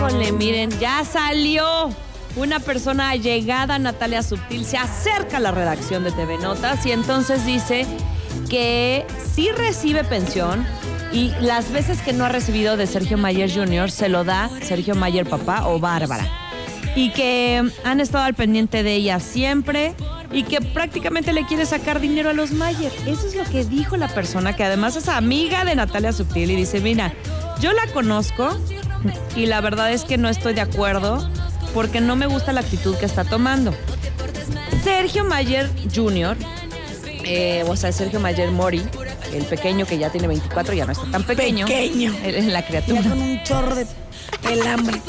Híjole, miren, ya salió. Una persona llegada, Natalia Subtil, se acerca a la redacción de TV Notas y entonces dice que sí recibe pensión y las veces que no ha recibido de Sergio Mayer Jr. se lo da Sergio Mayer papá o Bárbara. Y que han estado al pendiente de ella siempre y que prácticamente le quiere sacar dinero a los Mayer. Eso es lo que dijo la persona que además es amiga de Natalia Subtil y dice, mira, yo la conozco y la verdad es que no estoy de acuerdo porque no me gusta la actitud que está tomando. Sergio Mayer Jr., eh, o sea, Sergio Mayer Mori, el pequeño que ya tiene 24, ya no está tan pequeño. Pequeño. Es la criatura. Ya con un chorro de pelambre.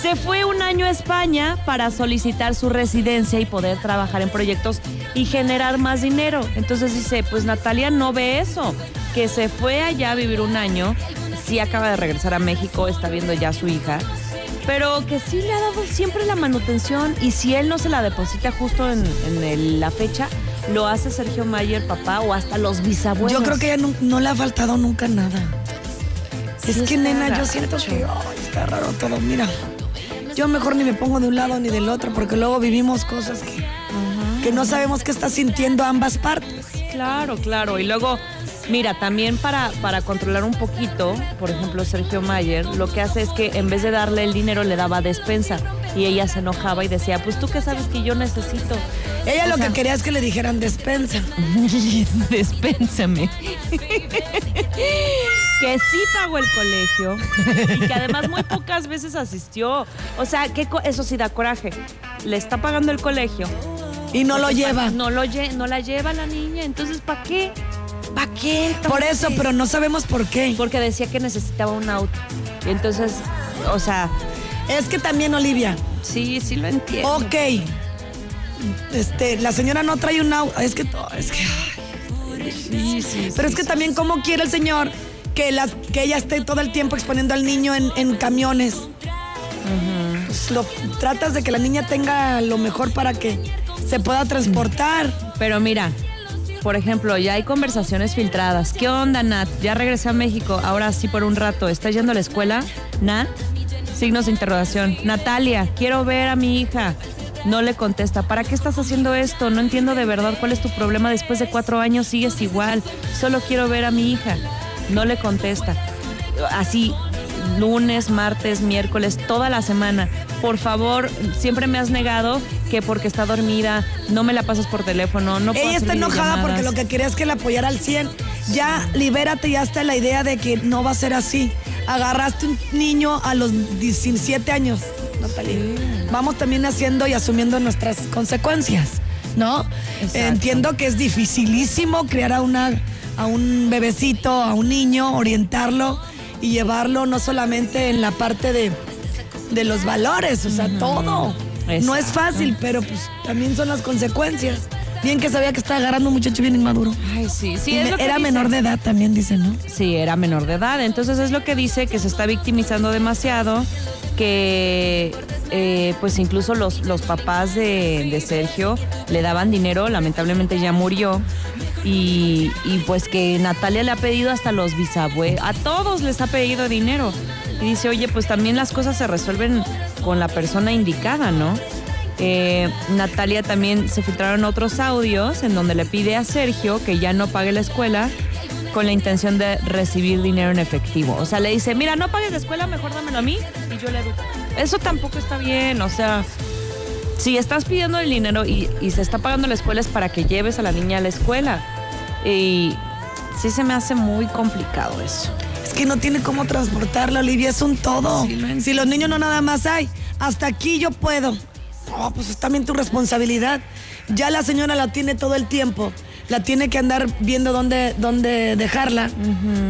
Se fue un año a España para solicitar su residencia y poder trabajar en proyectos y generar más dinero. Entonces dice, pues Natalia no ve eso, que se fue allá a vivir un año, sí acaba de regresar a México, está viendo ya a su hija, pero que sí le ha dado siempre la manutención y si él no se la deposita justo en, en el- la fecha, lo hace Sergio Mayer, papá, o hasta los bisabuelos. Yo creo que ella no, no le ha faltado nunca nada. Sí es que, nena, yo siento que está raro todo. Mira, yo mejor ni me pongo de un lado ni del otro porque luego vivimos cosas que, que no sabemos qué está sintiendo ambas partes. Claro, claro. Y luego, mira, también para, para controlar un poquito, por ejemplo, Sergio Mayer, lo que hace es que en vez de darle el dinero, le daba despensa. Y ella se enojaba y decía, pues tú qué sabes que yo necesito. Ella O lo sea- que quería es que le dijeran despensa. Despénsame. que sí pagó el colegio y que además muy pocas veces asistió. O sea, que eso sí da coraje. Le está pagando el colegio. Y no lo lleva. No, lo lle- no la lleva la niña. Entonces, ¿para qué? ¿Para qué? Por eso, pero no sabemos por qué. Porque decía que necesitaba un auto. Y entonces, o sea, Es que también, Olivia, sí, sí lo entiendo. ok. Este, la señora no trae un auto. Es que, es que, ay, Sí, sí, Pero sí, es que también cómo quiere el señor que, las, que ella esté todo el tiempo exponiendo al niño en, en camiones. Pues lo, tratas de que la niña tenga lo mejor para que se pueda transportar. Pero mira, por ejemplo, ya hay conversaciones filtradas. ¿Qué onda, Nat? Ya regresé a México, ahora sí por un rato. ¿Estás yendo a la escuela? Nat, signos de interrogación. Natalia, quiero ver a mi hija. No le contesta. ¿Para qué estás haciendo esto? No entiendo de verdad cuál es tu problema. Después de cuatro años sigues igual. Solo quiero ver a mi hija. No le contesta. Así, lunes, martes, miércoles, toda la semana. Por favor, siempre me has negado que porque está dormida, no me la pasas por teléfono, no puedo ella está enojada porque lo que quería es que la apoyara al 100. Ya libérate ya está la idea de que no va a ser así. Agarraste un niño a los 17 años, Natalia. Vamos también haciendo y asumiendo nuestras consecuencias, ¿no? Exacto. Entiendo que es dificilísimo criar a, una, a un bebecito, a un niño, orientarlo y llevarlo no solamente en la parte de, de los valores, o sea, todo. No es fácil, pero pues también son las consecuencias. Bien que sabía que estaba agarrando un muchacho bien inmaduro. Ay, sí, sí, Y es me- lo que era dice. menor de edad también, dice, ¿no? Sí, era menor de edad. Entonces es lo que dice que se está victimizando demasiado, que eh, pues incluso los, los papás de, de Sergio le daban dinero, lamentablemente ya murió. Y, y, pues que Natalia le ha pedido hasta los bisabuelos, a todos les ha pedido dinero. Y dice, oye, pues también las cosas se resuelven con la persona indicada, ¿no? Eh, Natalia también se filtraron otros audios en donde le pide a Sergio que ya no pague la escuela con la intención de recibir dinero en efectivo. O sea, le dice, mira, no pagues la escuela, mejor dámelo a mí y yo le educo. Eso tampoco está bien, o sea, si estás pidiendo el dinero y, y se está pagando la escuela es para que lleves a la niña a la escuela. Y sí se me hace muy complicado eso. Es que no tiene cómo transportarla, Olivia, es un todo. Sí, lo si los niños no nada más hay, hasta aquí yo puedo. No, pues es también tu responsabilidad. Ya la señora la tiene todo el tiempo. La tiene que andar viendo dónde, dónde dejarla.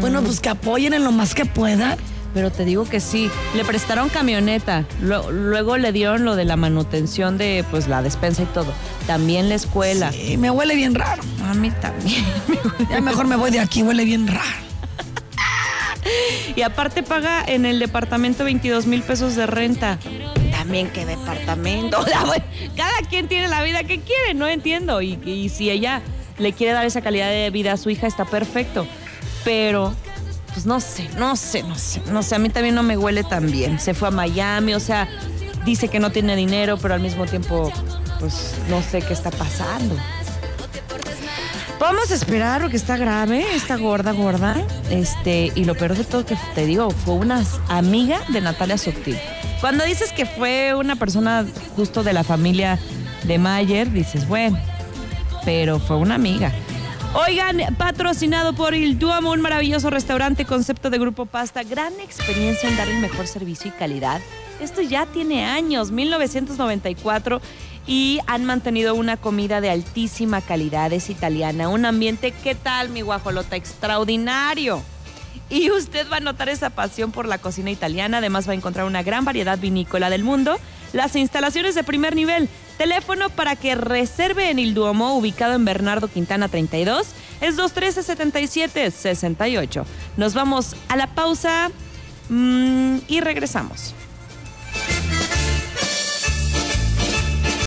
Bueno, pues que apoyen en lo más que pueda. Pero te digo que sí, le prestaron camioneta, luego le dieron lo de la manutención de pues la despensa y todo, también la escuela. Y me huele bien raro. A mí también. Ya mejor me voy de aquí, huele bien raro. Y aparte paga en el departamento 22 mil pesos de renta. También qué departamento. Cada quien tiene la vida que quiere, no entiendo. Y, y si ella le quiere dar esa calidad de vida a su hija, está perfecto. Pero pues no sé, no sé, no sé, no sé, a mí también no me huele tan bien. Se fue a Miami, o sea, dice que no tiene dinero, pero al mismo tiempo, pues no sé qué está pasando. Vamos a esperar porque está grave, está gorda, gorda. Este, y lo peor de todo que te digo, fue una amiga de Natalia Subtil. Cuando dices que fue una persona justo de la familia de Mayer, dices, bueno, pero fue una amiga. Oigan, patrocinado por Il Duomo, un maravilloso restaurante, concepto de grupo pasta, gran experiencia en dar el mejor servicio y calidad. Esto ya tiene años, 1994, y han mantenido una comida de altísima calidad, es italiana, un ambiente, ¿qué tal mi guajolota? Extraordinario. Y usted va a notar esa pasión por la cocina italiana, además va a encontrar una gran variedad vinícola del mundo, las instalaciones de primer nivel, Teléfono para que reserve en el Duomo, ubicado en Bernardo Quintana 32, es 213-77-68. Nos vamos a la pausa mm, y regresamos.